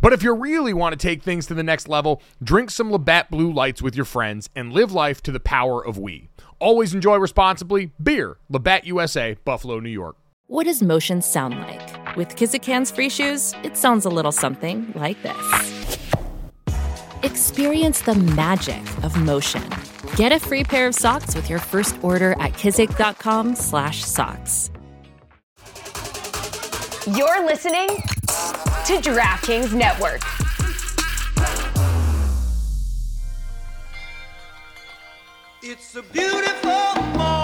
But if you really want to take things to the next level, drink some Labatt Blue Lights with your friends and live life to the power of we. Always enjoy responsibly. Beer, Labatt USA, Buffalo, New York. What does motion sound like? With Kizikans free shoes, it sounds a little something like this. Experience the magic of motion. Get a free pair of socks with your first order at kizik.com/socks. You're listening to DraftKings Network. It's a beautiful morning.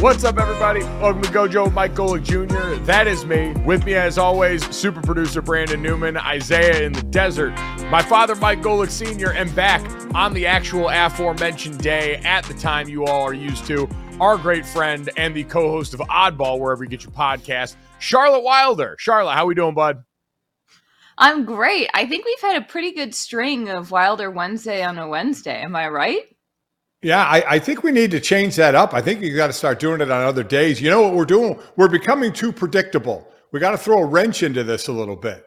What's up, everybody? Welcome to Gojo Mike Golic Jr. That is me. With me, as always, super producer Brandon Newman, Isaiah in the desert, my father, Mike Golic Sr., and back on the actual aforementioned day at the time you all are used to, our great friend and the co-host of Oddball, wherever you get your podcast, Charlotte Wilder. Charlotte, how are we doing, bud? I'm great. I think we've had a pretty good string of Wilder Wednesday on a Wednesday. Am I right? Yeah, I, I, think we need to change that up. I think you got to start doing it on other days. You know what we're doing? We're becoming too predictable. We got to throw a wrench into this a little bit.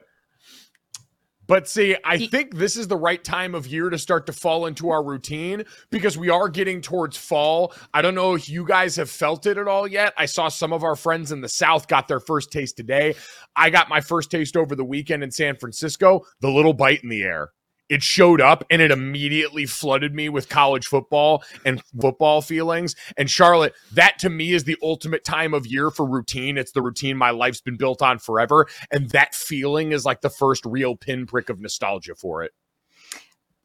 But see, I think this is the right time of year to start to fall into our routine because we are getting towards fall. I don't know if you guys have felt it at all yet. I saw some of our friends in the South got their first taste today. I got my first taste over the weekend in San Francisco, the little bite in the air it showed up and it immediately flooded me with college football and football feelings. And Charlotte, that to me is the ultimate time of year for routine. It's the routine my life's been built on forever. And that feeling is like the first real pinprick of nostalgia for it.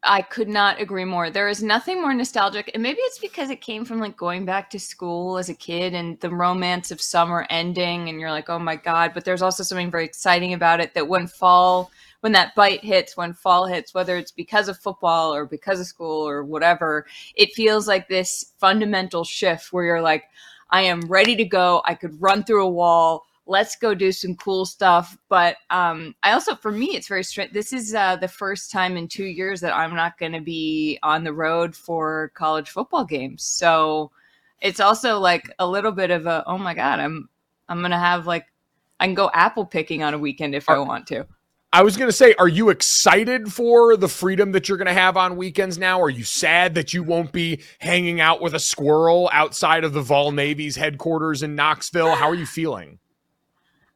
I could not agree more. There is nothing more nostalgic, and maybe it's because it came from like going back to school as a kid and the romance of summer ending, and you're like, oh my God. But there's also something very exciting about it that when fall when that bite hits, when fall hits, whether it's because of football or because of school or whatever, it feels like this fundamental shift where you're like, I am ready to go. I could run through a wall. Let's go do some cool stuff. But um, I also, for me, it's very strange. This is uh, the first time in two years that I'm not going to be on the road for college football games. So it's also like a little bit of a, oh my God, I'm, I'm going to have like, I can go apple picking on a weekend if I want to. I was going to say, are you excited for the freedom that you're going to have on weekends now? Are you sad that you won't be hanging out with a squirrel outside of the Vol Navy's headquarters in Knoxville? How are you feeling?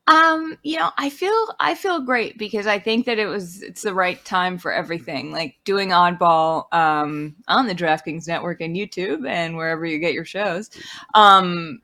Um, you know, I feel I feel great because I think that it was it's the right time for everything. Like doing oddball um on the DraftKings network and YouTube and wherever you get your shows. Um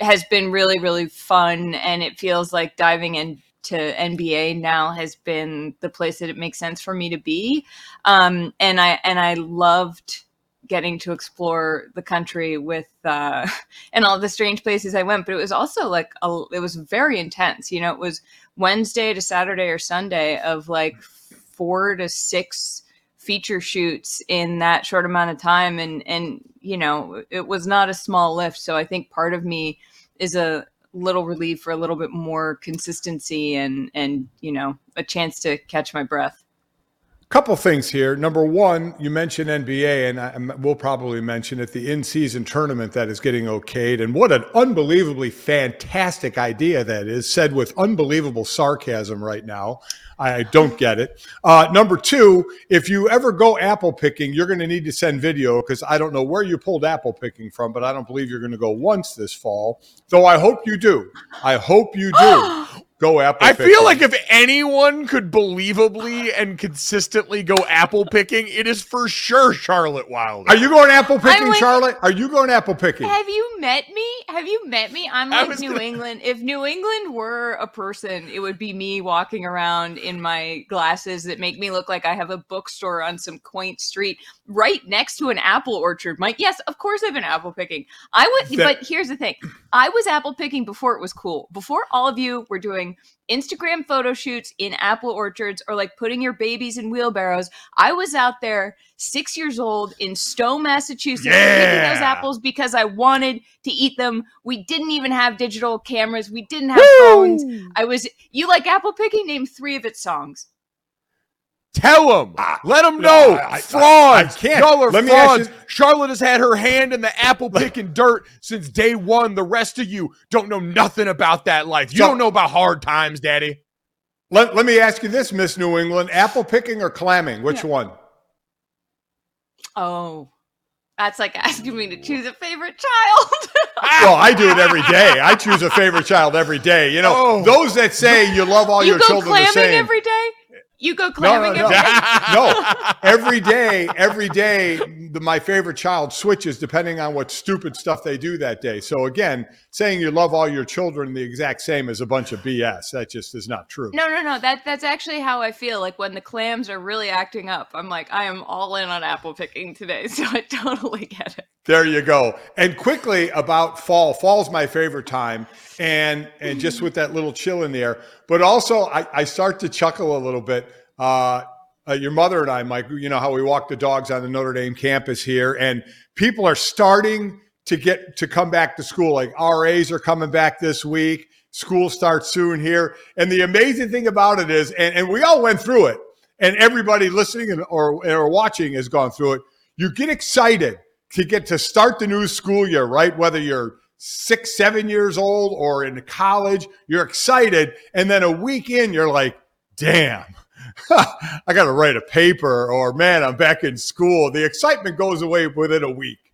has been really really fun and it feels like diving in to NBA now has been the place that it makes sense for me to be. Um, and I and I loved getting to explore the country with uh, and all the strange places I went. But it was also like a, it was very intense. You know, it was Wednesday to Saturday or Sunday of like four to six feature shoots in that short amount of time and and you know it was not a small lift so i think part of me is a little relief for a little bit more consistency and and you know a chance to catch my breath Couple things here. Number one, you mentioned NBA, and I, we'll probably mention it the in season tournament that is getting okayed. And what an unbelievably fantastic idea that is, said with unbelievable sarcasm right now. I don't get it. Uh, number two, if you ever go apple picking, you're going to need to send video because I don't know where you pulled apple picking from, but I don't believe you're going to go once this fall. Though I hope you do. I hope you do. Go apple. I picking. feel like if anyone could believably and consistently go apple picking, it is for sure Charlotte Wilder. Are you going apple picking, like- Charlotte? Are you going apple picking? have you met me have you met me i'm like new gonna- england if new england were a person it would be me walking around in my glasses that make me look like i have a bookstore on some quaint street right next to an apple orchard mike yes of course i've been apple picking i would That- but here's the thing i was apple picking before it was cool before all of you were doing Instagram photo shoots in apple orchards or like putting your babies in wheelbarrows. I was out there six years old in Stow, Massachusetts, picking those apples because I wanted to eat them. We didn't even have digital cameras. We didn't have phones. I was, you like apple picking? Name three of its songs. Tell them. Let them know. I- I- frauds. I can't. Y'all are Let frauds. you- Charlotte has had her hand in the apple picking dirt since day one. The rest of you don't know nothing about that life. You So- don't know about hard times, Daddy. Let, let me ask you this, Miss New England: apple picking or clamming? Which one? Oh, that's like asking me to choose a favorite child. Well, I do it every day. I choose a favorite child every day. You know, Oh. those that say you love all you your go children the same. every day? You go no, clamming no, every day? no. Every day, every day, the, my favorite child switches depending on what stupid stuff they do that day. So again, saying you love all your children the exact same is a bunch of BS. That just is not true. No, no, no. That that's actually how I feel. Like when the clams are really acting up, I'm like, I am all in on apple picking today. So I totally get it. There you go. And quickly about fall. Fall's my favorite time, and and just with that little chill in the air. But also, I, I start to chuckle a little bit. Uh, uh, your mother and I, Mike, you know how we walk the dogs on the Notre Dame campus here, and people are starting to get to come back to school. Like RAs are coming back this week. School starts soon here. And the amazing thing about it is, and, and we all went through it, and everybody listening and, or, or watching has gone through it. You get excited to get to start the new school year, right? Whether you're six, seven years old or in college, you're excited. And then a week in, you're like, damn, I got to write a paper, or man, I'm back in school. The excitement goes away within a week.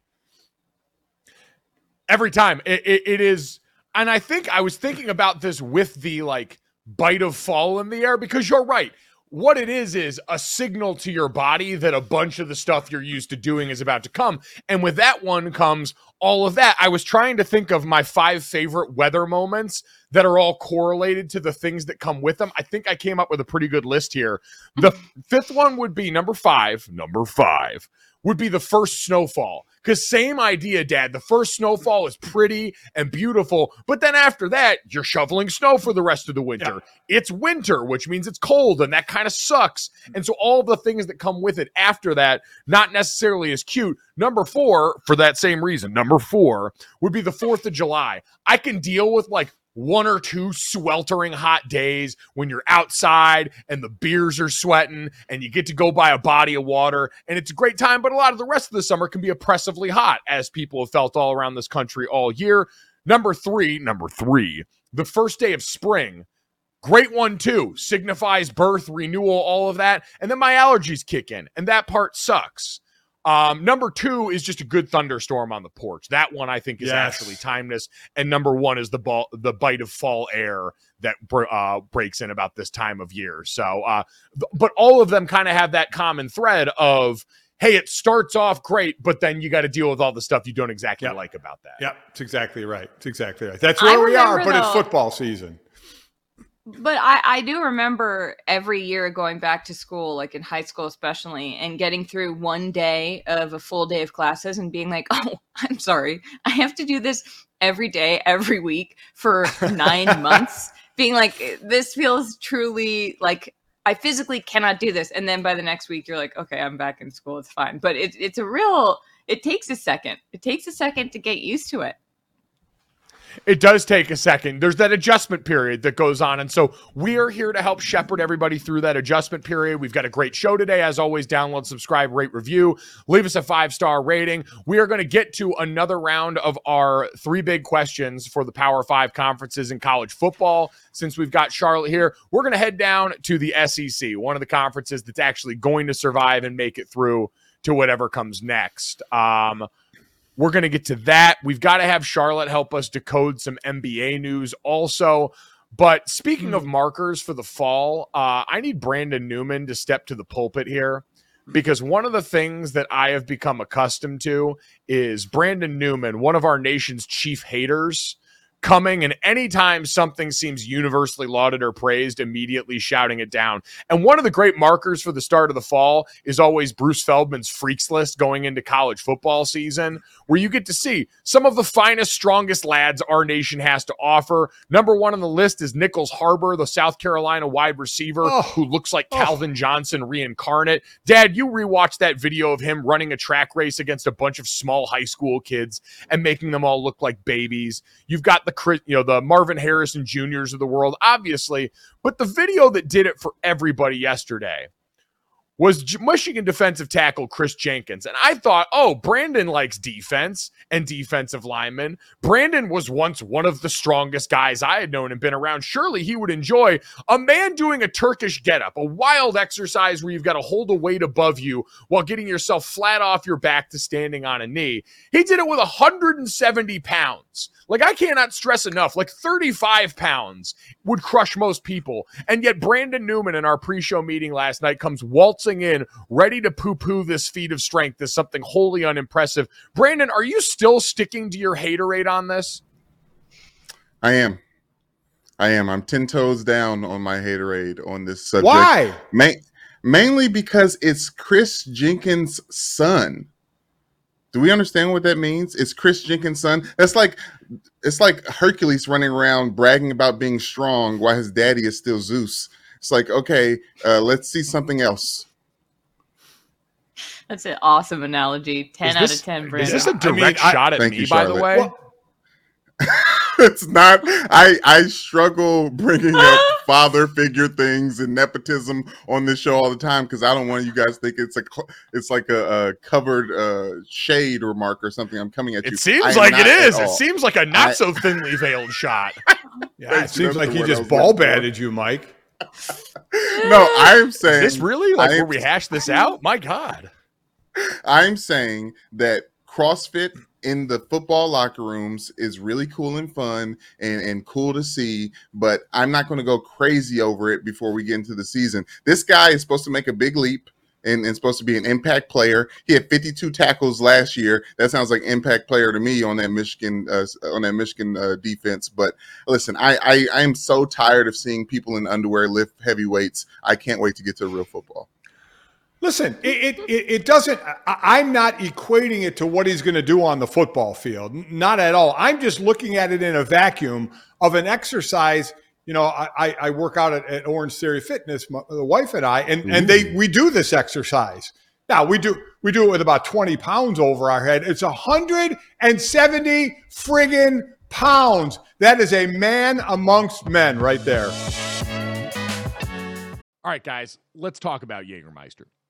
Every time. It, it, it is and i think i was thinking about this with the like bite of fall in the air because you're right. What it is is a signal to your body that a bunch of the stuff you're used to doing is about to come. And with that one comes all of that. I was trying to think of my five favorite weather moments that are all correlated to the things that come with them. I think i came up with a pretty good list here. The fifth one would be number five number five would be the first snowfall. Because same idea, Dad. The first snowfall is pretty and beautiful, but then after that, you're shoveling snow for the rest of the winter. It's winter, which means it's cold, and that kind of sucks. And so all the things that come with it after that, not necessarily as cute. Number four, for that same reason, number four would be the Fourth of July. I can deal with like one or two sweltering hot days when you're outside and the beers are sweating and you get to go by a body of water and it's a great time but a lot of the rest of the summer can be oppressively hot as people have felt all around this country all year. Number 3 number 3 the first day of spring. Great one too. Signifies birth renewal all of that. And then my allergies kick in and that part sucks um, number two is just a good thunderstorm on the porch. That one I think is Yes. actually timeless. And number one is the ball, the bite of fall air that uh, breaks in about this time of year. So, uh, th- but all of them kind of have that common thread of, hey, it starts off great, but then you got to deal with all the stuff you don't exactly Yep. like about that. Yep, it's exactly right. It's exactly right. That's I where we are, remember, but it's football season. But I, I do remember every year going back to school, like in high school especially, and getting through one day of a full day of classes and being like, oh, I'm sorry, I have to do this every day, every week for nine months. Being like, this feels truly like I physically cannot do this. And then by the next week, you're like, okay, I'm back in school. It's fine. But it, it's a real, it takes a second. It takes a second to get used to it it does take a second. There's that adjustment period that goes on. And so we are here to help shepherd everybody through that adjustment period. We've got a great show today. As always, download, subscribe, rate, review, leave us a five star rating. We are going to get to another round of our three big questions for the Power Five conferences in college football. Since we've got Charlotte here, we're going to head down to the SEC, one of the conferences that's actually going to survive and make it through to whatever comes next. Um, we're going to get to that. We've got to have Charlotte help us decode some NBA news also. But speaking of hmm. markers for the fall, uh, I need Brandon Newman to step to the pulpit here because one of the things that I have become accustomed to is Brandon Newman, one of our nation's chief haters, coming and anytime something seems universally lauded or praised immediately shouting it down and one of the great markers for the start of the fall is always bruce feldman's freaks list going into college football season where you get to see some of the finest strongest lads our nation has to offer number one on the list is nichols harbor the south carolina wide receiver oh. who looks like oh. calvin johnson reincarnate dad you rewatched that video of him running a track race against a bunch of small high school kids and making them all look like babies you've got the you know, the Marvin Harrison Juniors of the world, obviously. But the video that did it for everybody yesterday was Michigan defensive tackle Kris Jenkins. And I thought, oh, Brandon likes defense and defensive linemen. Brandon was once one of the strongest guys I had known and been around. Surely he would enjoy a man doing a Turkish getup, a wild exercise where you've got to hold a weight above you while getting yourself flat off your back to standing on a knee. He did it with 170 pounds. Like, I cannot stress enough, like 35 pounds would crush most people. And yet, Brandon Newman in our pre show meeting last night comes waltzing in, ready to poo poo this feat of strength as something wholly unimpressive. Brandon, are you still sticking to your haterade on this? I am. I am. I'm 10 toes down on my haterade on this subject. Why? Ma- mainly because it's Kris Jenkins' son. Do we understand what that means? It's Kris Jenkins' son. That's like it's like Hercules running around bragging about being strong while his daddy is still Zeus. It's like, okay, uh, let's see something else. That's an awesome analogy. Ten this, out of ten. Brandon. Is this a direct I mean, shot I, at me? You, by the way. Well, it's not. I I struggle bringing up father figure things and nepotism on this show all the time because I don't want you guys think it's a it's like a, a covered uh, shade remark or something. I'm coming at you. It seems like it is. It seems like a not I, so thinly veiled shot. yeah, it seems like he just ball batted you, Mike. no, I'm saying is this really like I'm, where we hash this out. My God, I'm saying that CrossFit in the football locker rooms is really cool and fun and, and cool to see, but I'm not going to go crazy over it before we get into the season. This guy is supposed to make a big leap and, and supposed to be an impact player. He had 52 tackles last year. That sounds like impact player to me on that Michigan uh, on that Michigan uh, defense. But listen, I, I I am so tired of seeing people in underwear lift heavy weights. I can't wait to get to real football. Listen, it, it, it doesn't, I'm not equating it to what he's going to do on the football field. Not at all. I'm just looking at it in a vacuum of an exercise. You know, I, I work out at, at Orange Theory Fitness, my, the wife and I, and, and they, we do this exercise. Now we do, we do it with about 20 pounds over our head. It's 170 friggin' pounds. That is a man amongst men right there. All right, guys, let's talk about Jägermeister.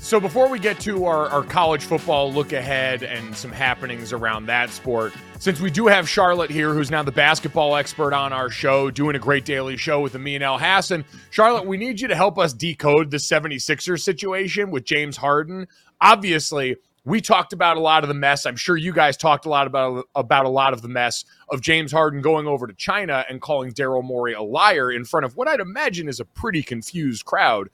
So before we get to our, our college football look ahead and some happenings around that sport, since we do have Charlotte here, who's now the basketball expert on our show, doing a great daily show with Amin Elhassan. Charlotte, we need you to help us decode the 76ers situation with James Harden. Obviously, we talked about a lot of the mess. I'm sure you guys talked a lot about about a lot of the mess of James Harden going over to China and calling Daryl Morey a liar in front of what I'd imagine is a pretty confused crowd.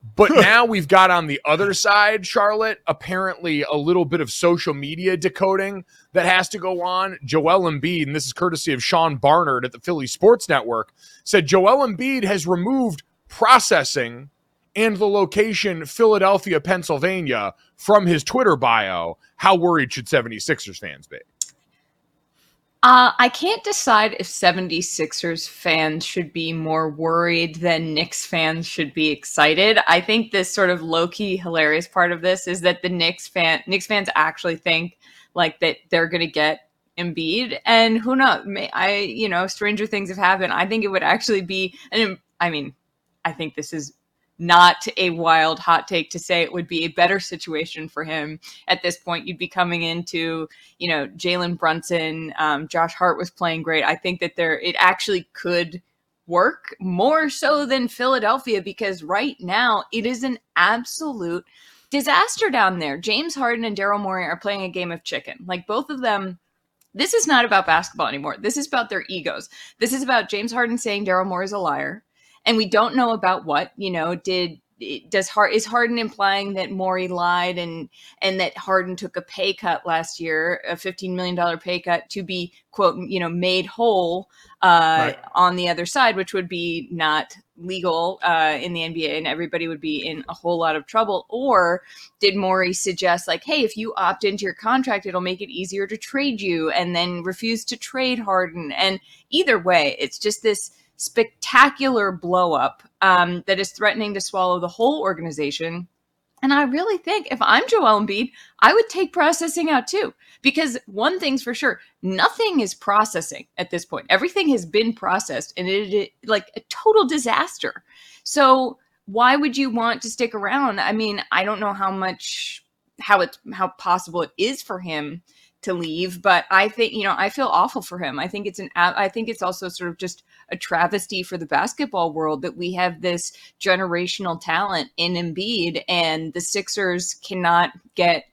But now we've got on the other side, Charlotte, apparently a little bit of social media decoding that has to go on. Joel Embiid, and this is courtesy of Sean Barnard at the Philly Sports Network, said Joel Embiid has removed processing and the location Philadelphia, Pennsylvania from his Twitter bio. How worried should 76ers fans be? Uh, I can't decide if 76ers fans should be more worried than Knicks fans should be excited. I think this sort of low-key hilarious part of this is that the Knicks fan Knicks fans actually think like that they're going to get Embiid and who knows may, I you know stranger things have happened. I think it would actually be an I mean I think this is not a wild hot take to say it would be a better situation for him at this point. You'd be coming into, you know, Jalen Brunson, um, Josh Hart was playing great. I think that there, it actually could work more so than Philadelphia because right now it is an absolute disaster down there. James Harden and Daryl Morey are playing a game of chicken. Like both of them this is not about basketball anymore. This is about their egos. This is about James Harden saying Daryl Morey is a liar and we don't know about what you know did does Hard is Harden implying that Morey lied and and that Harden took a pay cut last year, a fifteen million dollar pay cut to be quote you know made whole uh, right. on the other side, which would be not legal uh, in the NBA, and everybody would be in a whole lot of trouble. Or did Morey suggest like, hey, if you opt into your contract, it'll make it easier to trade you, and then refuse to trade Harden? And either way, it's just this spectacular blowup um, that is threatening to swallow the whole organization. And I really think if I'm Joel Embiid, I would take processing out too. Because one thing's for sure, nothing is processing at this point. Everything has been processed and it is like a total disaster. So why would you want to stick around? I mean, I don't know how much how it's how possible it is for him to leave but i think you know i feel awful for him i think it's an i think it's also sort of just a travesty for the basketball world that we have this generational talent in Embiid and the Sixers cannot get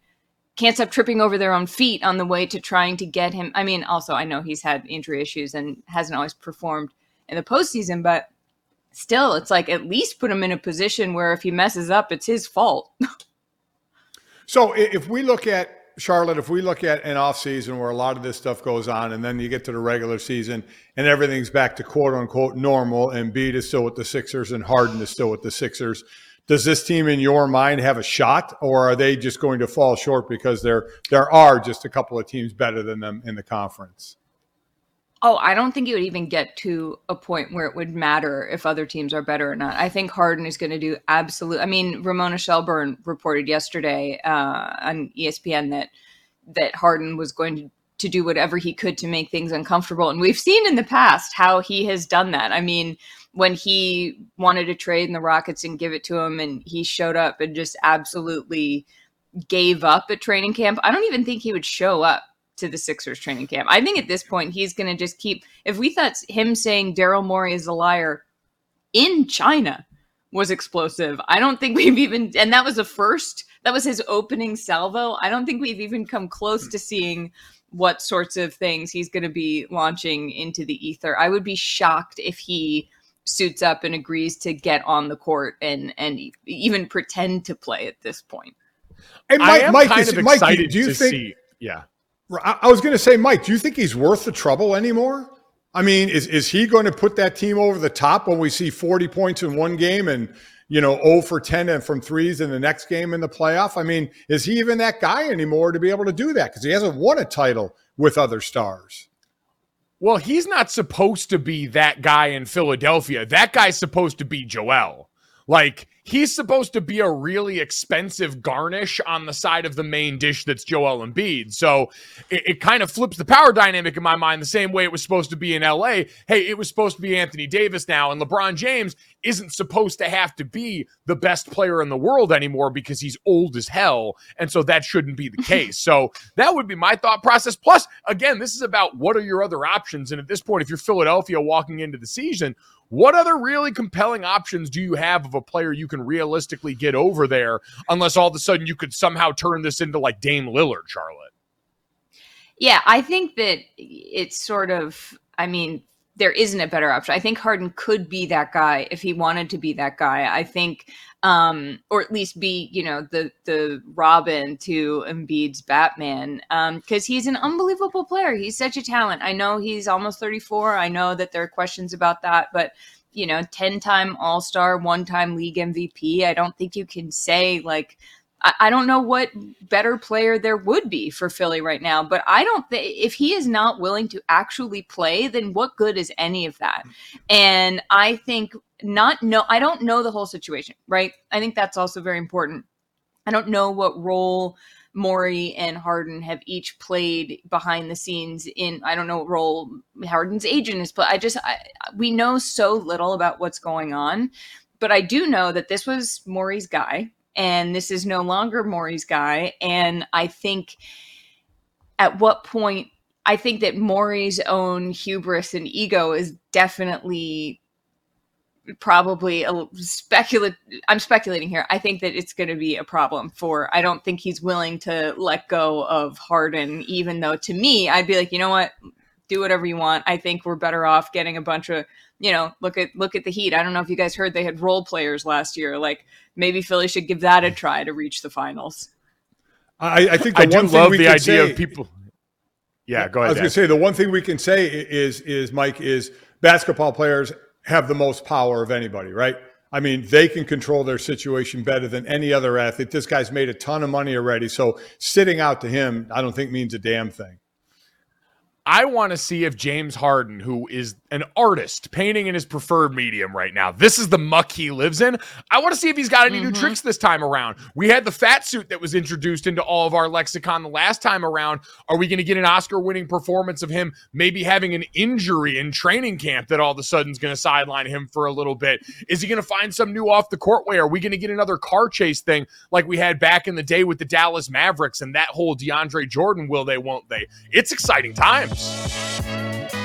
can't stop tripping over their own feet on the way to trying to get him. I mean, also I know he's had injury issues and hasn't always performed in the postseason, but still, it's like at least put him in a position where if he messes up, it's his fault. so if we look at Charlotte, if we look at an off season where a lot of this stuff goes on, and then you get to the regular season and everything's back to quote unquote normal, and Embiid is still with the Sixers and Harden is still with the Sixers, does this team in your mind have a shot, or are they just going to fall short because there there are just a couple of teams better than them in the conference? Oh, I don't think it would even get to a point where it would matter if other teams are better or not. I think Harden is going to do absolute. I mean, Ramona Shelburne reported yesterday uh, on ESPN that that Harden was going to, to do whatever he could to make things uncomfortable, and we've seen in the past how he has done that. I mean, when he wanted to trade in the Rockets and give it to him, and he showed up and just absolutely gave up at training camp. I don't even think he would show up to the Sixers training camp. I think at this point he's going to just keep. If we thought him saying Daryl Morey is a liar in China was explosive, I don't think we've even. And that was the first. That was his opening salvo. I don't think we've even come close to seeing what sorts of things he's going to be launching into the ether. I would be shocked if he suits up and agrees to get on the court and and even pretend to play at this point. And Mike, I am Mike, kind of Mike, excited do you to think, see. Yeah. I was going to say, Mike, do you think he's worth the trouble anymore? I mean, is is he going to put that team over the top when we see 40 points in one game and you know, 0 for 10 and from threes in the next game in the playoff. I mean, is he even that guy anymore to be able to do that? Because he hasn't won a title with other stars. Well, he's not supposed to be that guy in Philadelphia. That guy's supposed to be Joel. Like, he's supposed to be a really expensive garnish on the side of the main dish that's Joel Embiid. So it, it, kind of flips the power dynamic in my mind the same way it was supposed to be in LA. Hey, it was supposed to be Anthony Davis now, and LeBron James isn't supposed to have to be the best player in the world anymore because he's old as hell. And so that shouldn't be the case. so that would be my thought process. Plus, again, this is about what are your other options. And at this point, if you're Philadelphia walking into the season, what other really compelling options do you have of a player you can realistically get over there unless all of a sudden you could somehow turn this into like Dame Lillard, Charlotte? Yeah, I think that it's sort of, I mean, there isn't a better option. I think Harden could be that guy if he wanted to be that guy. I think, um, or at least be, you know, the the Robin to Embiid's Batman, because um, he's an unbelievable player. He's such a talent. I know he's almost 34. I know that there are questions about that, but you know, 10 time All Star, one time league MVP. I don't think you can say like I, don't know what better player there would be for Philly right now, but I don't think if he is not willing to actually play, then what good is any of that? And I think not know I don't know the whole situation, right? I think that's also very important. I don't know what role Morey and Harden have each played behind the scenes in I don't know what role Harden's agent is played. I just I, we know so little about what's going on, but I do know that this was Morey's guy and this is no longer Morey's guy. And I think at what point, I think that Morey's own hubris and ego is definitely probably a speculate I'm speculating here. I think that it's going to be a problem for I don't think he's willing to let go of Harden even though to me I'd be like, "You know what? Do whatever you want. I think we're better off getting a bunch of you know, look at look at the Heat. I don't know if you guys heard they had role players last year. Like maybe Philly should give that a try to reach the finals. I, I think the I one do thing love we the idea say, of people. Yeah, go ahead. I was going to say the one thing we can say is is Mike is basketball players have the most power of anybody, right? I mean, they can control their situation better than any other athlete. This guy's made a ton of money already, so sitting out to him, I don't think means a damn thing. I want to see if James Harden, who is an artist painting in his preferred medium right now, this is the muck he lives in. I want to see if he's got any Mm-hmm. new tricks this time around. We had the fat suit that was introduced into all of our lexicon the last time around. Are we going to get an Oscar winning performance of him maybe having an injury in training camp that all of a sudden is going to sideline him for a little bit? Is he going to find some new off the court way? Are we going to get another car chase thing like we had back in the day with the Dallas Mavericks and that whole DeAndre Jordan will they, won't they? It's exciting times.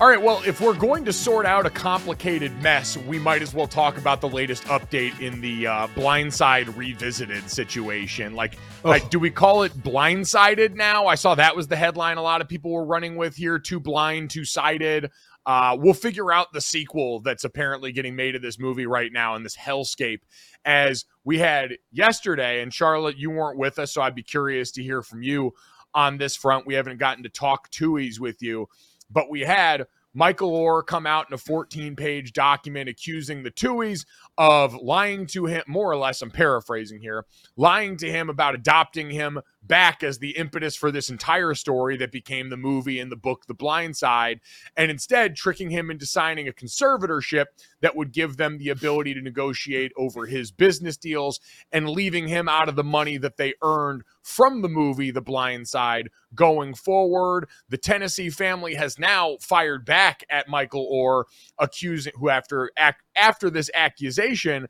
All right, well, if we're going to sort out a complicated mess, we might as well talk about the latest update in the uh, Blindside Revisited situation. Like, like, do we call it Blindsided now? I saw that was the headline a lot of people were running with here too blind, two sided. Uh, we'll figure out the sequel that's apparently getting made of this movie right now in this hellscape. As we had yesterday, and Charlotte, you weren't with us, so I'd be curious to hear from you on this front. We haven't gotten to talk twoies with you but we had Michael Oher come out in a 14 page document accusing the Tuohys of lying to him, more or less, I'm paraphrasing here, lying to him about adopting him back as the impetus for this entire story that became the movie and the book The Blind Side, and instead tricking him into signing a conservatorship that would give them the ability to negotiate over his business deals and leaving him out of the money that they earned from the movie The Blind Side going forward. The Tennessee family has now fired back at Michael Oher, accusing who after after this accusation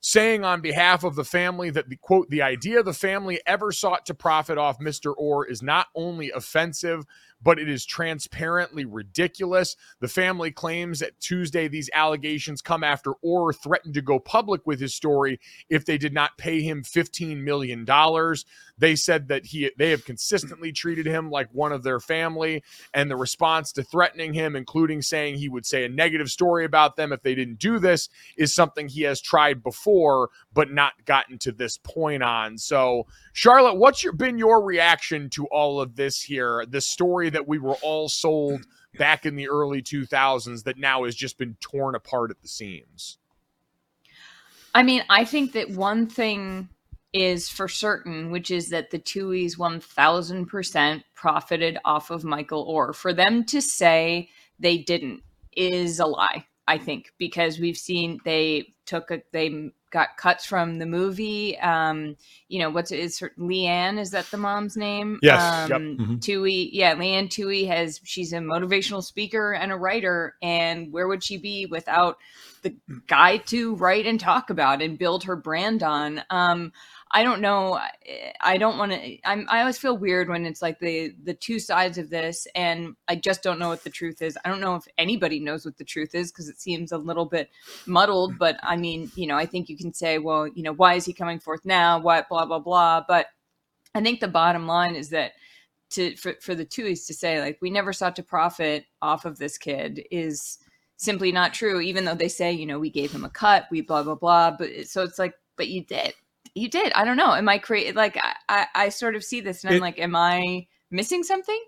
saying on behalf of the family that the quote the idea the family ever sought to profit off Mr. Oher is not only offensive but it is transparently ridiculous. The family claims that Tuesday these allegations come after Oher threatened to go public with his story if they did not pay him $15 million. They said that he they have consistently treated him like one of their family, and the response to threatening him, including saying he would say a negative story about them if they didn't do this, is something he has tried before but not gotten to this point on. So, Charlotte, what's your, been your reaction to all of this here? The story that we were all sold back in the early 2000s that now has just been torn apart at the seams. I mean, I think that one thing is for certain, which is that the Tuohys 1000% profited off of Michael Oher. For them to say they didn't is a lie, I think, because we've seen they took a, they got cuts from the movie. Um, you know, what's is her, Leigh Anne? Is that the mom's name? Yes. Um, yep. Mm-hmm. Tuohy, yeah, Leigh Anne Tuohy has she's a motivational speaker and a writer, and where would she be without the guy to write and talk about and build her brand on? Um, I don't know. I don't want to. I'm. I always feel weird when it's like the the two sides of this, and I just don't know what the truth is. I don't know if anybody knows what the truth is because it seems a little bit muddled. But I mean, you know, I think you can say, well, you know, why is he coming forth now? What, blah blah blah. But I think the bottom line is that to for for the Tuohys to say like we never sought to profit off of this kid is simply not true. Even though they say, you know, we gave him a cut, we blah blah blah. But so it's like, but you did you did. I don't know. Am I create like I, I, sort of see this and I'm It- like, am I missing something?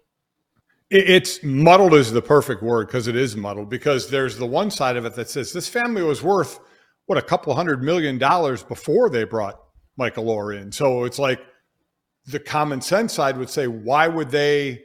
It- It's muddled is the perfect word because it is muddled because there's the one side of it that says this family was worth what a couple hundred million dollars before they brought Michael Oher in. So it's like the common sense side would say, why would they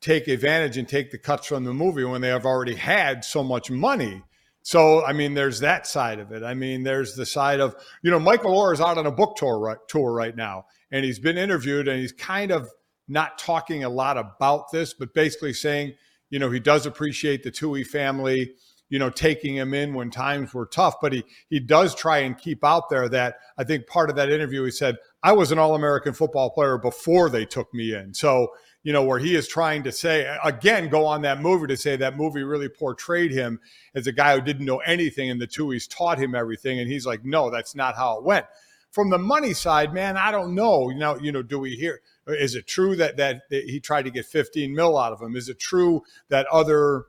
take advantage and take the cuts from the movie when they have already had so much money? So I mean, there's that side of it. I mean, there's the side of you know Michael Oher is out on a book tour right, tour right now, and he's been interviewed, and he's kind of not talking a lot about this, but basically saying you know he does appreciate the Tuohy family, you know, taking him in when times were tough, but he he does try and keep out there that I think part of that interview he said I was an All American football player before they took me in, so you know, where he is trying to say, again, go on that movie to say that movie really portrayed him as a guy who didn't know anything and the Tuohys taught him everything. And he's like, no, that's not how it went. From the money side, man, I don't know. You know, you know, do we hear? Is it true that that, that he tried to get 15 mil out of him? Is it true that other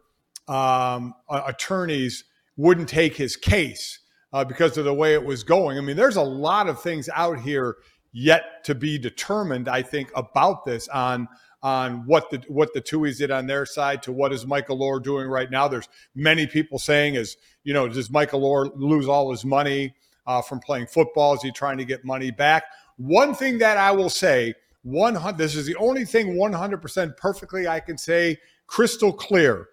um, attorneys wouldn't take his case uh, because of the way it was going? I mean, there's a lot of things out here yet to be determined. I think about this on on what the what the Tuohys did on their side to what is Michael Oher doing right now. There's many people saying is you know does Michael Oher lose all his money uh, from playing football? Is he trying to get money back? One thing that I will say, one. This is the only thing one hundred percent perfectly I can say crystal clear.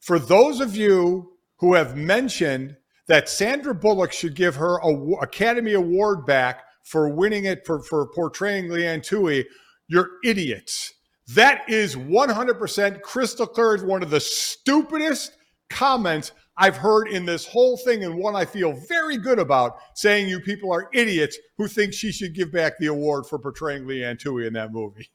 For those of you who have mentioned that Sandra Bullock should give her a Academy Award back for winning it for, for portraying Leigh Anne Tuohy, you're idiots. That is 100% crystal clear. It's one of the stupidest comments I've heard in this whole thing, and one I feel very good about saying you people are idiots who think she should give back the award for portraying Leigh Anne Tuohy in that movie.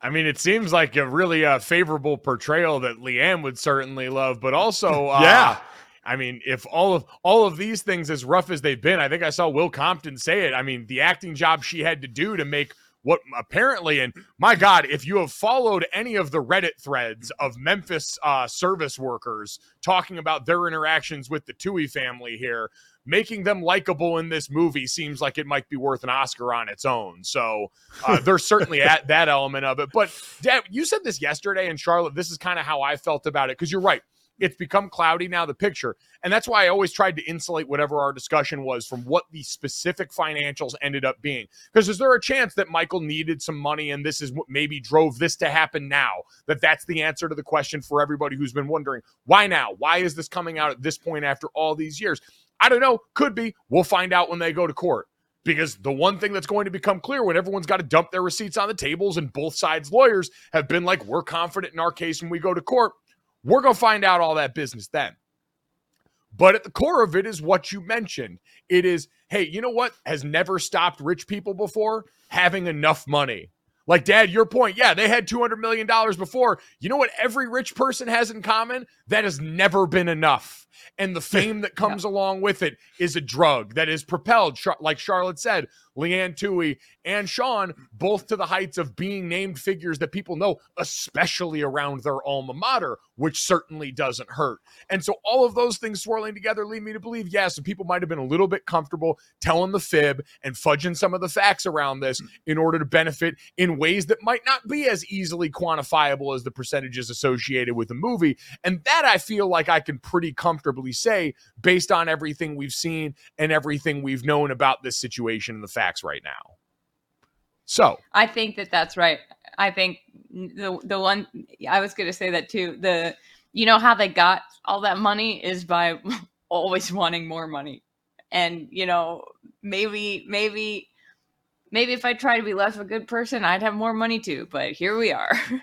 I mean, it seems like a really uh, favorable portrayal that Leigh Anne would certainly love, but also, uh, Yeah. I mean, if all of all of these things, as rough as they've been, I think I saw Will Compton say it. I mean, the acting job she had to do to make what apparently, and my God, if you have followed any of the Reddit threads of Memphis uh, service workers talking about their interactions with the Tuohy family here, making them likable in this movie seems like it might be worth an Oscar on its own. So uh, there's certainly at that element of it. But Dad, you said this yesterday in Charlotte. This is kind of how I felt about it because you're right. It's become cloudy now, the picture. And that's why I always tried to insulate whatever our discussion was from what the specific financials ended up being. Because is there a chance that Michael needed some money and this is what maybe drove this to happen now? That that's the answer to the question for everybody who's been wondering why now? Why is this coming out at this point after all these years? I don't know. Could be. We'll find out when they go to court. Because the one thing that's going to become clear when everyone's got to dump their receipts on the tables and both sides' lawyers have been like, we're confident in our case when we go to court, we're going to find out all that business then. But at the core of it is what you mentioned. It is, hey, you know what has never stopped rich people before? Having enough money. Like, Dad, your point, yeah, they had $200 million before. You know what every rich person has in common? That has never been enough. And the fame that comes yeah. along with it is a drug that is propelled, like Charlotte said, Leigh Anne Tuohy and Sean, both to the heights of being named figures that people know, especially around their alma mater, which certainly doesn't hurt. And so all of those things swirling together lead me to believe, yes, that people might have been a little bit comfortable telling the fib and fudging some of the facts around this mm. in order to benefit in ways that might not be as easily quantifiable as the percentages associated with a movie. And that I feel like I can pretty comfortably say based on everything we've seen and everything we've known about this situation and the facts right now. So I think that that's right. I think the the one I was going to say that too. The you know how they got all that money is by always wanting more money, and you know maybe maybe maybe if I try to be less of a good person, I'd have more money too. But here we are.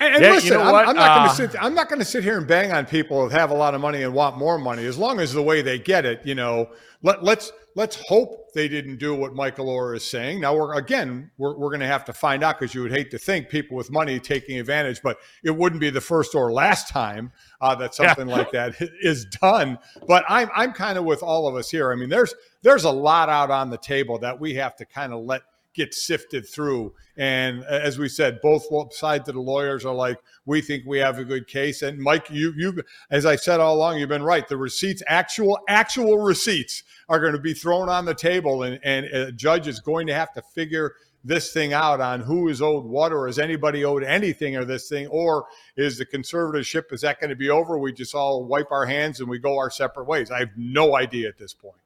And, and yeah, listen, you know I'm, I'm, not uh, going to sit. I'm not going to sit here and bang on people that have a lot of money and want more money. As long as the way they get it, you know, let let's let's hope they didn't do what Michael Oher is saying. Now we're again we're we're going to have to find out because you would hate to think people with money taking advantage, but it wouldn't be the first or last time uh, that something yeah. like that is done. But I'm I'm kind of with all of us here. I mean, there's there's a lot out on the table that we have to kind of let get sifted through. And uh, as we said, both sides of the lawyers are like, we think we have a good case. And Mike, you you as I said all along, you've been right. The receipts, actual actual receipts, are going to be thrown on the table, and and uh, a judge is going to have to figure this thing out on who is owed what or is anybody owed anything or this thing or is the conservatorship is that going to be over we just all wipe our hands and we go our separate ways i have no idea at this point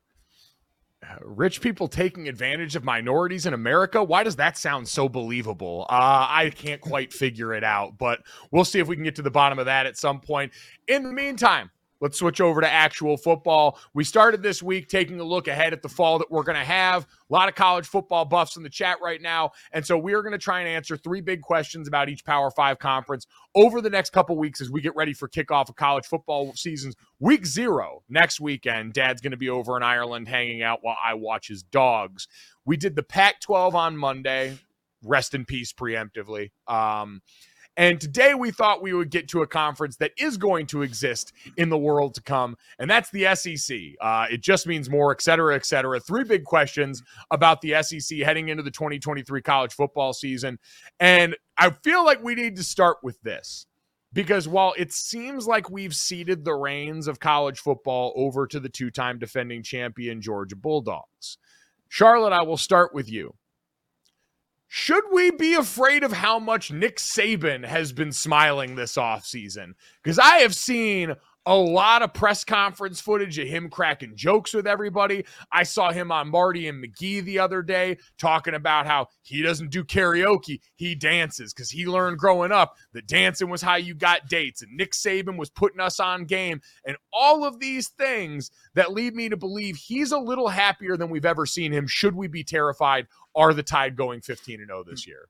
rich people taking advantage of minorities in America. Why does that sound so believable? Uh, I can't quite figure it out, but we'll see if we can get to the bottom of that at some point. In the meantime, Let's switch over to actual football. We started this week taking a look ahead at the fall that we're going to have. A lot of college football buffs in the chat right now. And so we are going to try and answer three big questions about each Power Five conference over the next couple weeks as we get ready for kickoff of college football seasons. Week zero next weekend. Dad's going to be over in Ireland hanging out while I watch his dogs. We did the Pac 12 on Monday. Rest in peace preemptively. Um, and today we thought we would get to a conference that is going to exist in the world to come, and that's the SEC. Uh, it just means more, et cetera, et cetera. Three big questions about the SEC heading into the 2023 college football season. And I feel like we need to start with this because while it seems like we've ceded the reins of college football over to the two time defending champion Georgia Bulldogs, Charlotte, I will start with you. Should we be afraid of how much Nick Saban has been smiling this offseason? Because I have seen a lot of press conference footage of him cracking jokes with everybody. I saw him on Marty and McGee the other day talking about how he doesn't do karaoke, he dances because he learned growing up that dancing was how you got dates. And Nick Saban was putting us on game. And all of these things that lead me to believe he's a little happier than we've ever seen him. Should we be terrified? Are the Tide going 15 and 0 this year?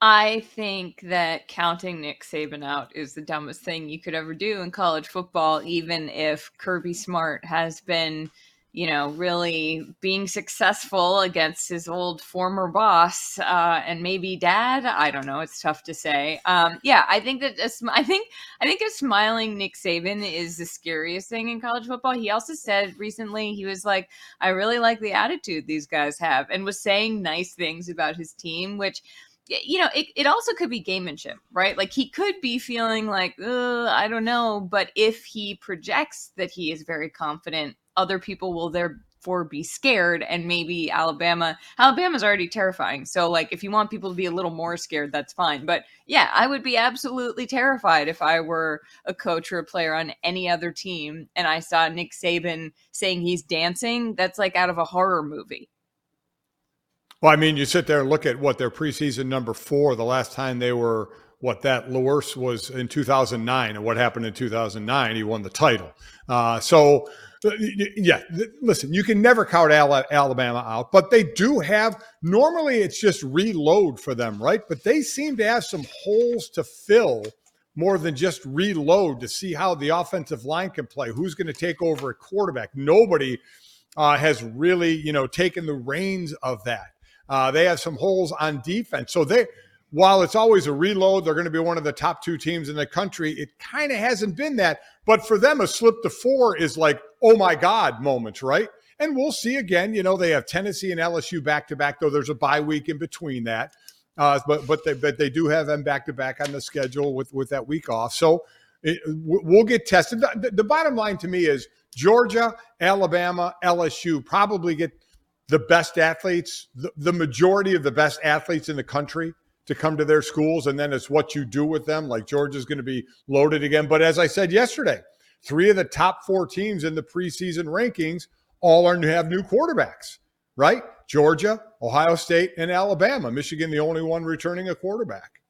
I think that counting Nick Saban out is the dumbest thing you could ever do in college football, even if Kirby Smart has been you know, really being successful against his old former boss uh, and maybe dad. I don't know. It's tough to say. Um, yeah, I think that a sm- I think I think a smiling Nick Saban is the scariest thing in college football. He also said recently he was like, "I really like the attitude these guys have," and was saying nice things about his team, which you know, it, it also could be gamemanship, right? Like he could be feeling like, I don't know. But if he projects that he is very confident other people will therefore be scared and maybe Alabama Alabama's already terrifying. So like if you want people to be a little more scared that's fine. But yeah, I would be absolutely terrified if I were a coach or a player on any other team and I saw Nick Saban saying he's dancing. That's like out of a horror movie. Well, I mean, you sit there and look at what their preseason number 4 the last time they were what that worse was in 2009 and what happened in 2009 he won the title uh, so yeah, listen, you can never count Alabama out, but they do have. Normally, it's just reload for them, right? But they seem to have some holes to fill more than just reload to see how the offensive line can play. Who's going to take over a quarterback? Nobody uh, has really, you know, taken the reins of that. Uh, they have some holes on defense, so they while it's always a reload, they're going to be one of the top two teams in the country. It kind of hasn't been that. But for them, a slip to four is like, oh my God moments, right? And we'll see again. You know, they have Tennessee and LSU back to back, though there's a bye week in between that. Uh, but but they but they do have them back to back on the schedule with with that week off. So it, we'll get tested. The, the bottom line to me is Georgia, Alabama, LSU probably get the best athletes, the, the majority of the best athletes in the country to come to their schools, and then it's what you do with them. Like Georgia's going to be loaded again. But as I said yesterday, three of the top four teams in the preseason rankings all are have new quarterbacks, right? Georgia, Ohio State, and Alabama. Michigan, the only one returning a quarterback.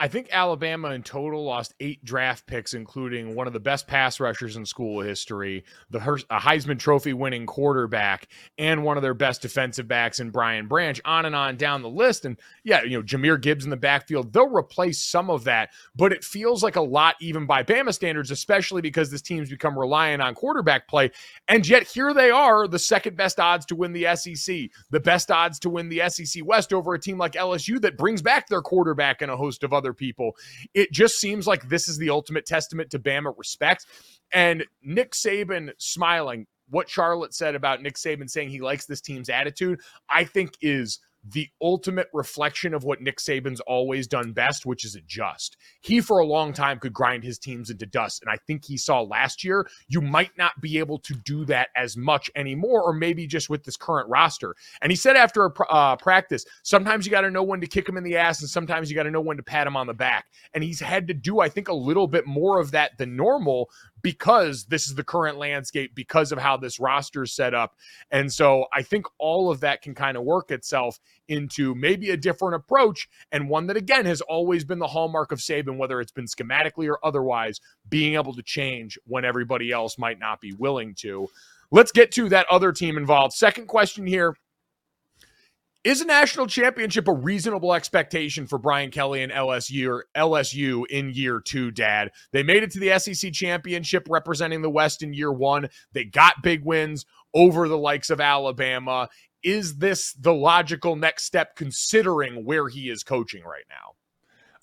I think Alabama in total lost eight draft picks, including one of the best pass rushers in school history, the Heisman Trophy winning quarterback, and one of their best defensive backs in Brian Branch, on and on down the list. And yeah, you know, Jahmyr Gibbs in the backfield, they'll replace some of that, but it feels like a lot even by Bama standards, especially because this team's become reliant on quarterback play. And yet here they are, the second best odds to win the SEC, the best odds to win the SEC West over a team like LSU that brings back their quarterback and a host of other other people. It just seems like this is the ultimate testament to Bama respect. And Nick Saban smiling, what Charlotte said about Nick Saban saying he likes this team's attitude, I think is the ultimate reflection of what Nick Saban's always done best, which is adjust. He, for a long time, could grind his teams into dust. And I think he saw last year, you might not be able to do that as much anymore, or maybe just with this current roster. And he said after a uh, practice, sometimes you got to know when to kick him in the ass, and sometimes you got to know when to pat him on the back. And he's had to do, I think, a little bit more of that than normal because this is the current landscape, because of how this roster is set up. And so I think all of that can kind of work itself into maybe a different approach and one that, again, has always been the hallmark of Saban, whether it's been schematically or otherwise, being able to change when everybody else might not be willing to. Let's get to that other team involved. Second question here is a national championship a reasonable expectation for Brian Kelly and LSU or LSU in year two, Dad? They made it to the SEC championship representing the West in year one. They got big wins over the likes of Alabama. Is this the logical next step considering where he is coaching right now?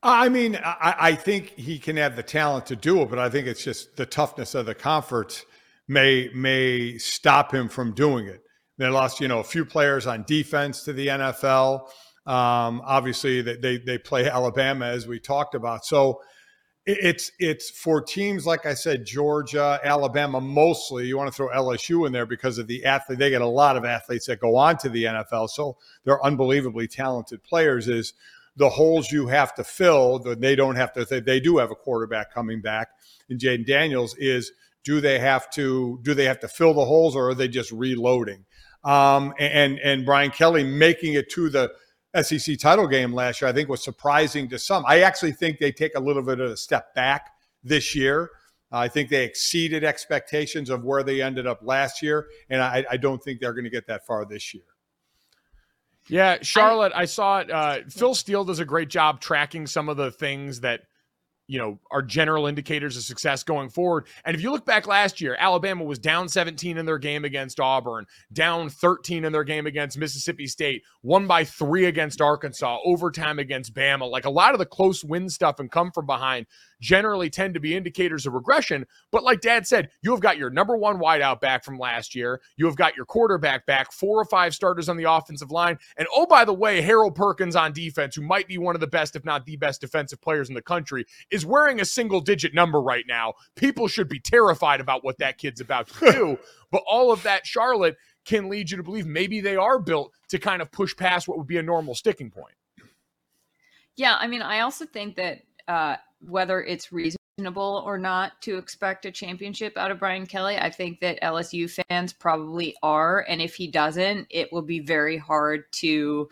I mean, I, I think he can have the talent to do it, but I think it's just the toughness of the conference may may stop him from doing it. They lost, you know, a few players on defense to the NFL. Um, obviously, they, they, they play Alabama as we talked about. So it's it's for teams like I said, Georgia, Alabama, mostly. You want to throw LSU in there because of the athlete. They get a lot of athletes that go on to the NFL, so they're unbelievably talented players. Is the holes you have to fill that they don't have to. They do have a quarterback coming back in Jayden Daniels. Is do they have to do they have to fill the holes or are they just reloading? Um, and and Brian Kelly making it to the SEC title game last year, I think was surprising to some. I actually think they take a little bit of a step back this year. I think they exceeded expectations of where they ended up last year, and I, I don't think they're going to get that far this year. Yeah, Charlotte, I, I saw it. Uh, Phil Steele does a great job tracking some of the things that you know, are general indicators of success going forward. And if you look back last year, Alabama was down 17 in their game against Auburn, down 13 in their game against Mississippi State, won by three against Arkansas, overtime against Bama. Like a lot of the close win stuff and come from behind generally tend to be indicators of regression. But like Dad said, you have got your number one wideout back from last year. You have got your quarterback back, four or five starters on the offensive line. And oh, by the way, Harold Perkins on defense, who might be one of the best, if not the best defensive players in the country, is wearing a single digit number right now. People should be terrified about what that kid's about to do. but all of that, Charlotte, can lead you to believe maybe they are built to kind of push past what would be a normal sticking point. Yeah, I mean, I also think that uh, whether it's reasonable or not to expect a championship out of Brian Kelly, I think that LSU fans probably are. And if he doesn't, it will be very hard to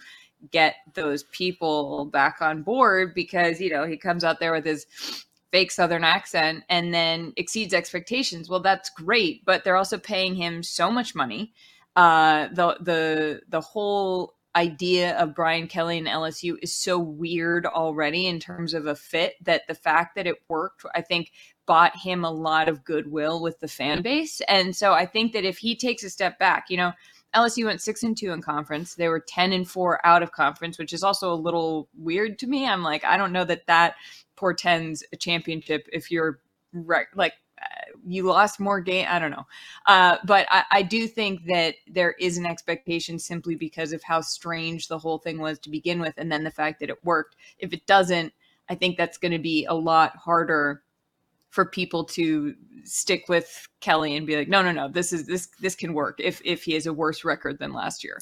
get those people back on board because, you know, he comes out there with his fake southern accent and then exceeds expectations. Well, that's great, but they're also paying him so much money. Uh, the the the whole idea of Brian Kelly and LSU is so weird already in terms of a fit that the fact that it worked, I think, bought him a lot of goodwill with the fan base. And so I think that if he takes a step back, you know, LSU went six and two in conference. They were 10 and four out of conference, which is also a little weird to me. I'm like, I don't know that that portends a championship if you're right, like you lost more game. I don't know. Uh, but I, I, do think that there is an expectation simply because of how strange the whole thing was to begin with. And then the fact that it worked. If it doesn't, I think that's going to be a lot harder for people to stick with Kelly and be like, no, no, no, this is this this can work if if he has a worse record than last year.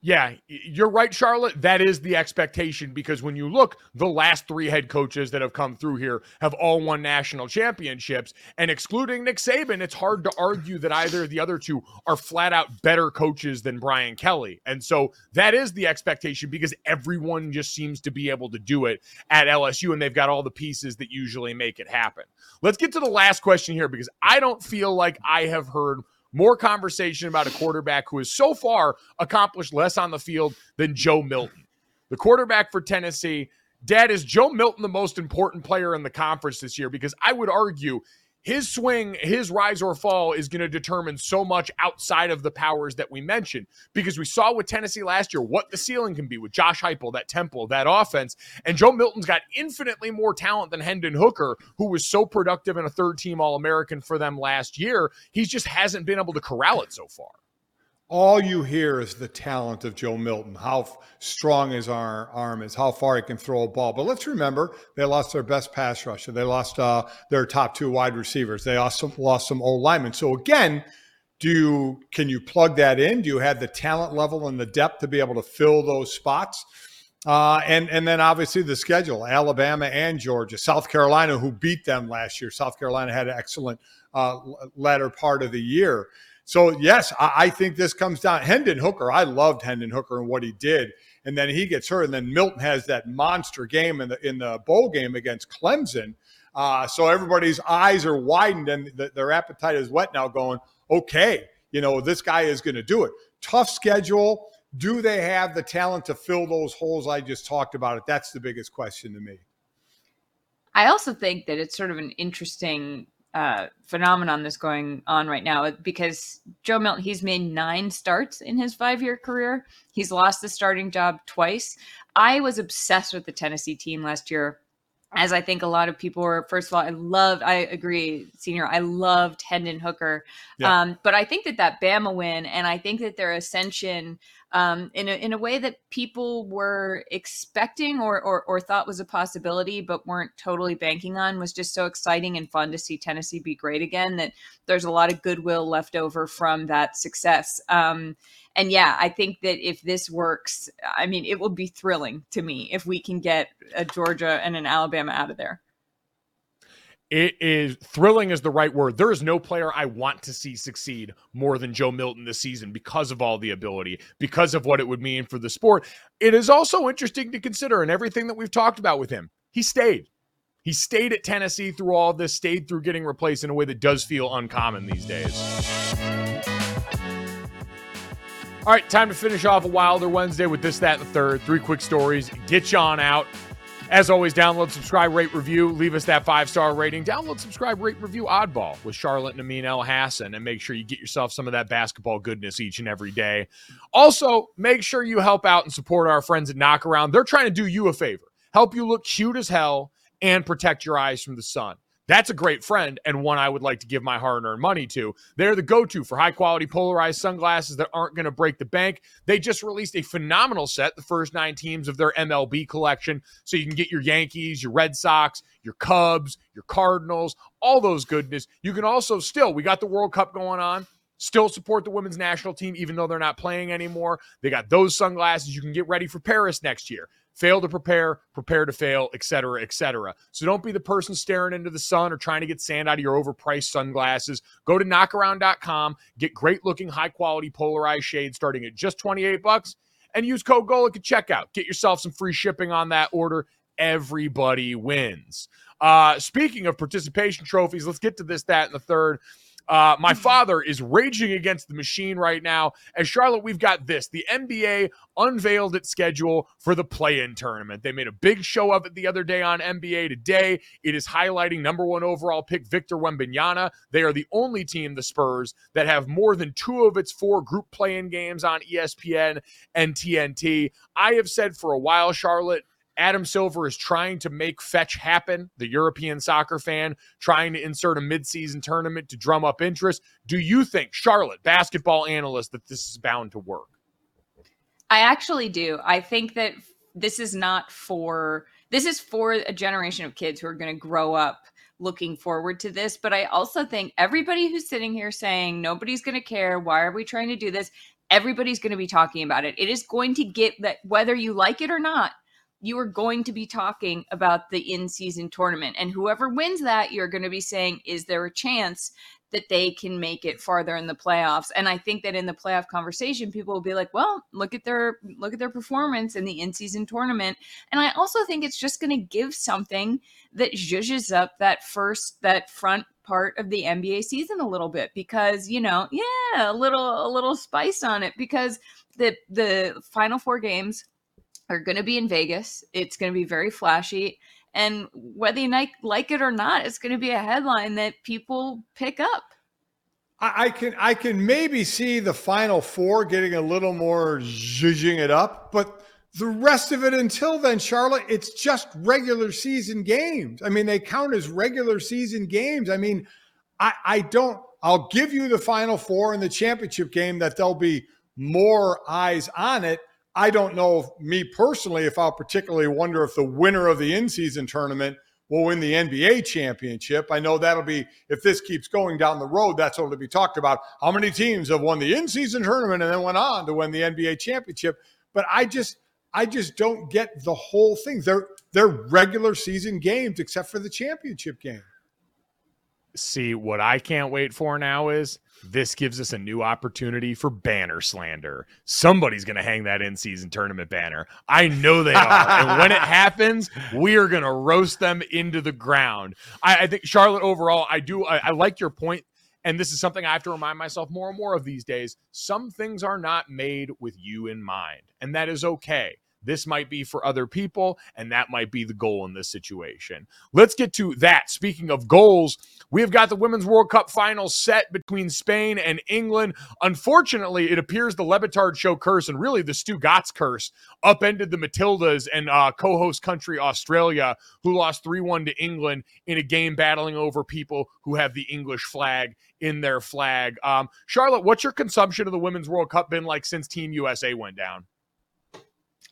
Yeah, you're right, Charlotte. That is the expectation because when you look, the last three head coaches that have come through here have all won national championships. And excluding Nick Saban, it's hard to argue that either of the other two are flat out better coaches than Brian Kelly. And so that is the expectation because everyone just seems to be able to do it at LSU and they've got all the pieces that usually make it happen. Let's get to the last question here because I don't feel like I have heard more conversation about a quarterback who has so far accomplished less on the field than Joe Milton. The quarterback for Tennessee. Dad, is Joe Milton the most important player in the conference this year? Because I would argue his swing, his rise or fall is going to determine so much outside of the powers that we mentioned. Because we saw with Tennessee last year what the ceiling can be with Josh Heupel, that tempo, that offense. And Joe Milton's got infinitely more talent than Hendon Hooker, who was so productive and a third team All American for them last year. He just hasn't been able to corral it so far all you hear is the talent of Joe Milton, how strong his arm is, how far he can throw a ball. But let's remember, they lost their best pass rusher. They lost uh, their top two wide receivers. They also lost some old linemen. So again, do you can you plug that in? Do you have the talent level and the depth to be able to fill those spots? Uh, and and then obviously the schedule: Alabama and Georgia, South Carolina, who beat them last year. South Carolina had an excellent uh, latter part of the year. So yes, I, I, think this comes down. Hendon Hooker, I loved Hendon Hooker and what he did, and then he gets hurt, and then Milton has that monster game in the in the bowl game against Clemson. Uh, so everybody's eyes are widened and the, their appetite is whet now. Going, okay, you know this guy is going to do it. Tough schedule. Do they have the talent to fill those holes I just talked about? It. That's the biggest question to me. I also think that it's sort of an interesting uh, phenomenon that's going on right now because Joe Milton, he's made nine starts in his five year career. He's lost the starting job twice. I was obsessed with the Tennessee team last year. As I think a lot of people were, first of all, I loved, I agree, senior, I loved Hendon Hooker. Yeah. Um, but I think that that Bama win and I think that their ascension um, in a in a way that people were expecting or, or or thought was a possibility, but weren't totally banking on, was just so exciting and fun to see Tennessee be great again. That there's a lot of goodwill left over from that success. Um, and yeah, I think that if this works, I mean, it will be thrilling to me if we can get a Georgia and an Alabama out of there it is thrilling is the right word. There is no player I want to see succeed more than Joe Milton this season because of all the ability, because of what it would mean for the sport. It is also interesting to consider and everything that we've talked about with him. He stayed. He stayed at Tennessee through all this, stayed through getting replaced in a way that does feel uncommon these days. All right, time to finish off a Wilder Wednesday with this, that, and the third. Three quick stories. Get you on out. As always, download, subscribe, rate, review. Leave us that five star rating. Download, subscribe, rate, review Oddball with Charlotte and Amin Elhassan, and make sure you get yourself some of that basketball goodness each and every day. Also, make sure you help out and support our friends at Knockaround. They're trying to do you a favor, help you look cute as hell, and protect your eyes from the sun. That's a great friend and one I would like to give my hard earned money to. They're the go to for high quality polarized sunglasses that aren't going to break the bank. They just released a phenomenal set, the first nine teams of their MLB collection. So you can get your Yankees, your Red Sox, your Cubs, your Cardinals, all those goodness. You can also still, we got the World Cup going on. Still support the women's national team, even though they're not playing anymore. They got those sunglasses. You can get ready for Paris next year fail to prepare, prepare to fail, et cetera, et cetera. So don't be the person staring into the sun or trying to get sand out of your overpriced sunglasses. Go to knockaround.com, get great looking, high quality polarized shades starting at just 28 bucks, and use code GOLIC at checkout. Get yourself some free shipping on that order. Everybody wins. Uh, speaking of participation trophies, let's get to this, that, and the third. Uh, my father is raging against the machine right now. As Charlotte, we've got this. The NBA unveiled its schedule for the play in tournament. They made a big show of it the other day on NBA Today. It is highlighting number one overall pick Victor Wembanyama. They are the only team, the Spurs, that have more than two of its four group play in games on ESPN and TNT. I have said for a while, Charlotte, Adam Silver is trying to make fetch happen, the European soccer fan, trying to insert a midseason tournament to drum up interest. Do you think, Charlotte, basketball analyst, that this is bound to work? I actually do. I think that this is not for this is for a generation of kids who are going to grow up looking forward to this, but I also think everybody who's sitting here saying nobody's going to care, why are we trying to do this? Everybody's going to be talking about it. It is going to get that whether you like it or not, you are going to be talking about the in season tournament. And whoever wins that, you're going to be saying, is there a chance that they can make it farther in the playoffs? And I think that in the playoff conversation, people will be like, well, look at their look at their performance in the in season tournament. And I also think it's just going to give something that zhuzhes up that first that front part of the NBA season a little bit because you know, yeah, a little a little spice on it because the the final four games are going to be in Vegas. It's going to be very flashy. And whether you like, it or not, it's going to be a headline that people pick up. I, can I can maybe see the final four getting a little more zhuzhing it up, but the rest of it until then, Charlotte, it's just regular season games. I mean, they count as regular season games. I mean, I, I don't I'll give you the final four in the championship game that there'll be more eyes on it. I don't know, if, me personally, if I'll particularly wonder if the winner of the in season tournament will win the NBA championship. I know that'll be, if this keeps going down the road, that's what will be talked about. How many teams have won the in season tournament and then went on to win the NBA championship? But I just, I just don't get the whole thing. They're, they're regular season games except for the championship game. See, what I can't wait for now is this gives us a new opportunity for banner slander. Somebody's going to hang that in season tournament banner. I know they are. and when it happens, we are going to roast them into the ground. I, I think, Charlotte, overall, I do, I, I like your point and this is something I have to remind myself more and more of these days. Some things are not made with you in mind, and that is okay. This might be for other people, and that might be the goal in this situation. Let's get to that. Speaking of goals, we have got the Women's World Cup final set between Spain and England. Unfortunately, it appears the Le Batard show curse and really the Stugotz curse upended the Matildas and uh, co host country Australia, who lost 3 1 to England in a game battling over people who have the English flag in their flag. Um, Charlotte, what's your consumption of the Women's World Cup been like since Team USA went down?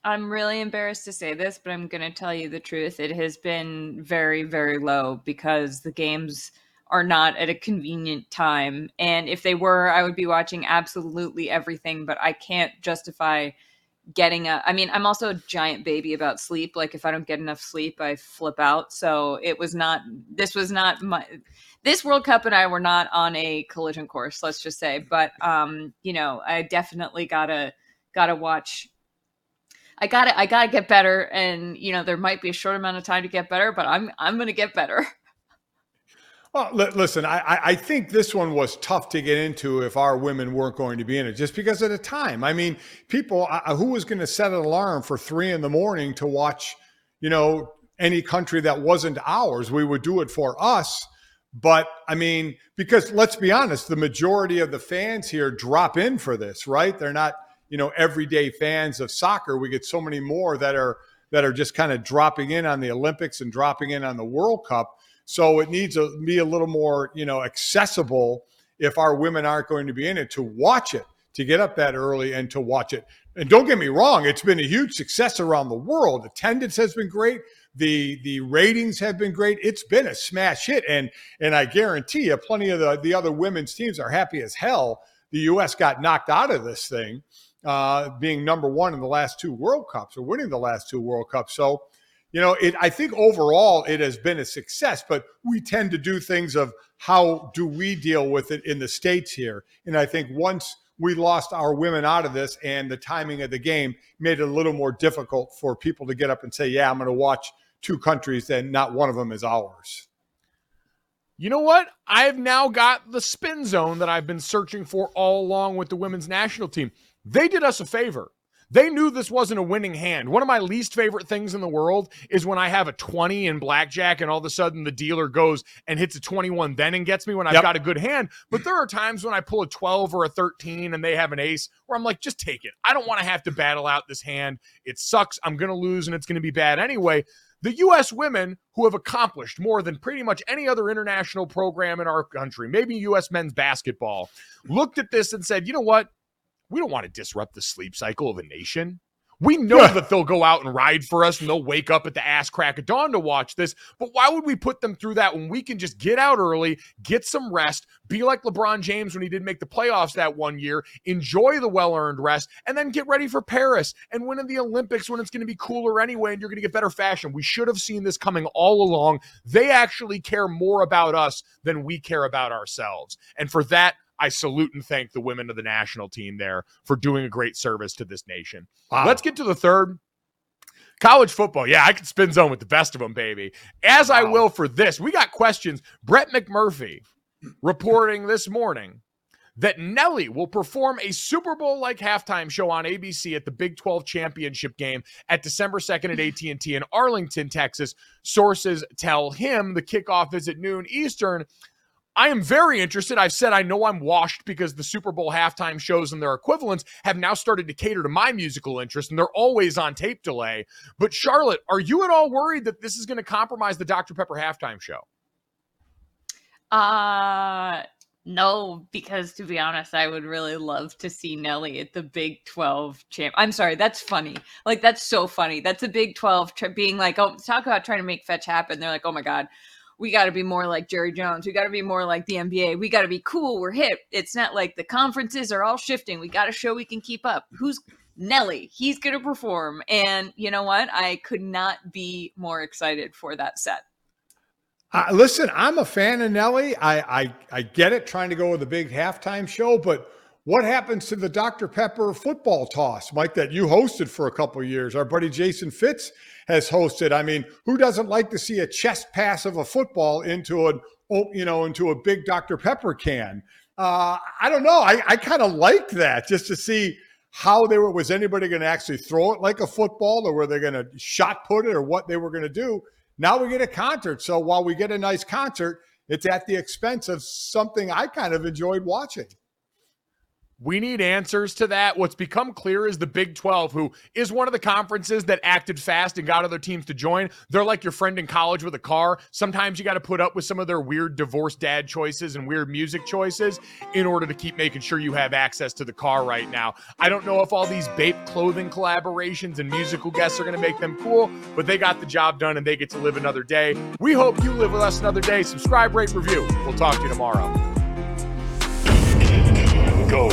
I'm really embarrassed to say this, but I'm going to tell you the truth. It has been very, very low because the games are not at a convenient time. And if they were, I would be watching absolutely everything, but I can't justify getting a I mean, I'm also a giant baby about sleep. Like if I don't get enough sleep, I flip out. So it was not this was not my this World Cup and I were not on a collision course, let's just say. But um, you know, I definitely gotta gotta watch I got to I got to get better and you know there might be a short amount of time to get better but I'm I'm going to get better. Well, listen, I, I think this one was tough to get into if our women weren't going to be in it, just because of the time. I mean, people, who was going to set an alarm for three in the morning to watch, you know, any country that wasn't ours. We would do it for us. But I mean, because let's be honest, the majority of the fans here drop in for this, right? They're not, you know, everyday fans of soccer. We get so many more that are that are just kind of dropping in on the Olympics and dropping in on the World Cup. So it needs to be a little more, you know, accessible if our women aren't going to be in it to watch it, to get up that early and to watch it. And don't get me wrong, it's been a huge success around the world. Attendance has been great. The the ratings have been great. It's been a smash hit. And and I guarantee you, plenty of the, the other women's teams are happy as hell. The US got knocked out of this thing, uh, being number one in the last two World Cups or winning the last two World Cups. So you know, it, I think overall it has been a success, but we tend to do things of how do we deal with it in the States here. And I think once we lost our women out of this and the timing of the game made it a little more difficult for people to get up and say, yeah, I'm going to watch two countries and not one of them is ours. You know what? I've now got the spin zone that I've been searching for all along with the women's national team. They did us a favor. They knew this wasn't a winning hand. One of my least favorite things in the world is when I have a 20 in blackjack and all of a sudden the dealer goes and hits a 21 then and gets me when I've yep. got a good hand. But there are times when I pull a 12 or a 13 and they have an ace where I'm like, just take it. I don't want to have to battle out this hand. It sucks. I'm going to lose and it's going to be bad anyway. The U.S. women who have accomplished more than pretty much any other international program in our country, maybe U.S. men's basketball, looked at this and said, you know what? we don't want to disrupt the sleep cycle of a nation. We know that they'll go out and ride for us and they'll wake up at the ass crack of dawn to watch this. But why would we put them through that when we can just get out early, get some rest, be like LeBron James when he didn't make the playoffs that one year, enjoy the well earned rest, and then get ready for Paris and win in the Olympics when it's going to be cooler anyway and you're going to get better fashion? We should have seen this coming all along. They actually care more about us than we care about ourselves. And for that, I salute and thank the women of the national team there for doing a great service to this nation. Wow. Let's get to the third. College football. Yeah, I can spin zone with the best of them, baby. As wow. I will for this. We got questions. Brett McMurphy reporting this morning that Nelly will perform a Super Bowl like halftime show on ABC at the Big 12 championship game at December 2nd at AT&T in Arlington, Texas. Sources tell him the kickoff is at noon Eastern. I am very interested. I've said I know I'm washed because the Super Bowl halftime shows and their equivalents have now started to cater to my musical interest and they're always on tape delay. But Charlotte, are you at all worried that this is going to compromise the Dr. Pepper halftime show? Uh no, because to be honest, I would really love to see Nelly at the Big 12 champ. I'm sorry, that's funny. Like that's so funny. That's a Big 12 tra- being like, oh, talk about trying to make fetch happen. They're like, oh my god, we got to be more like Jerry Jones. We got to be more like the NBA. We got to be cool. We're hip. It's not like the conferences are all shifting. We got to show we can keep up. Who's Nelly? He's going to perform. And you know what? I could not be more excited for that set. Uh, listen, I'm a fan of Nelly. I, I I get it, trying to go with a big halftime show, but what happens to the Dr. Pepper football toss, Mike, that you hosted for a couple years? Our buddy Jason Fitz has hosted. I mean, who doesn't like to see a chest pass of a football into an you know into a big Dr. Pepper can? Uh, I don't know. I, I kind of liked that just to see how they were. Was anybody going to actually throw it like a football, or were they going to shot put it, or what they were going to do? Now we get a concert. So while we get a nice concert, it's at the expense of something I kind of enjoyed watching. We need answers to that. What's become clear is the Big 12, who is one of the conferences that acted fast and got other teams to join. They're like your friend in college with a car. Sometimes you got to put up with some of their weird divorced dad choices and weird music choices in order to keep making sure you have access to the car right now. I don't know if all these Bape clothing collaborations and musical guests are going to make them cool, but they got the job done and they get to live another day. We hope you live with us another day. Subscribe, rate, review. We'll talk to you tomorrow. Go.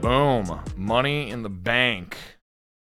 Boom. Money in the bank.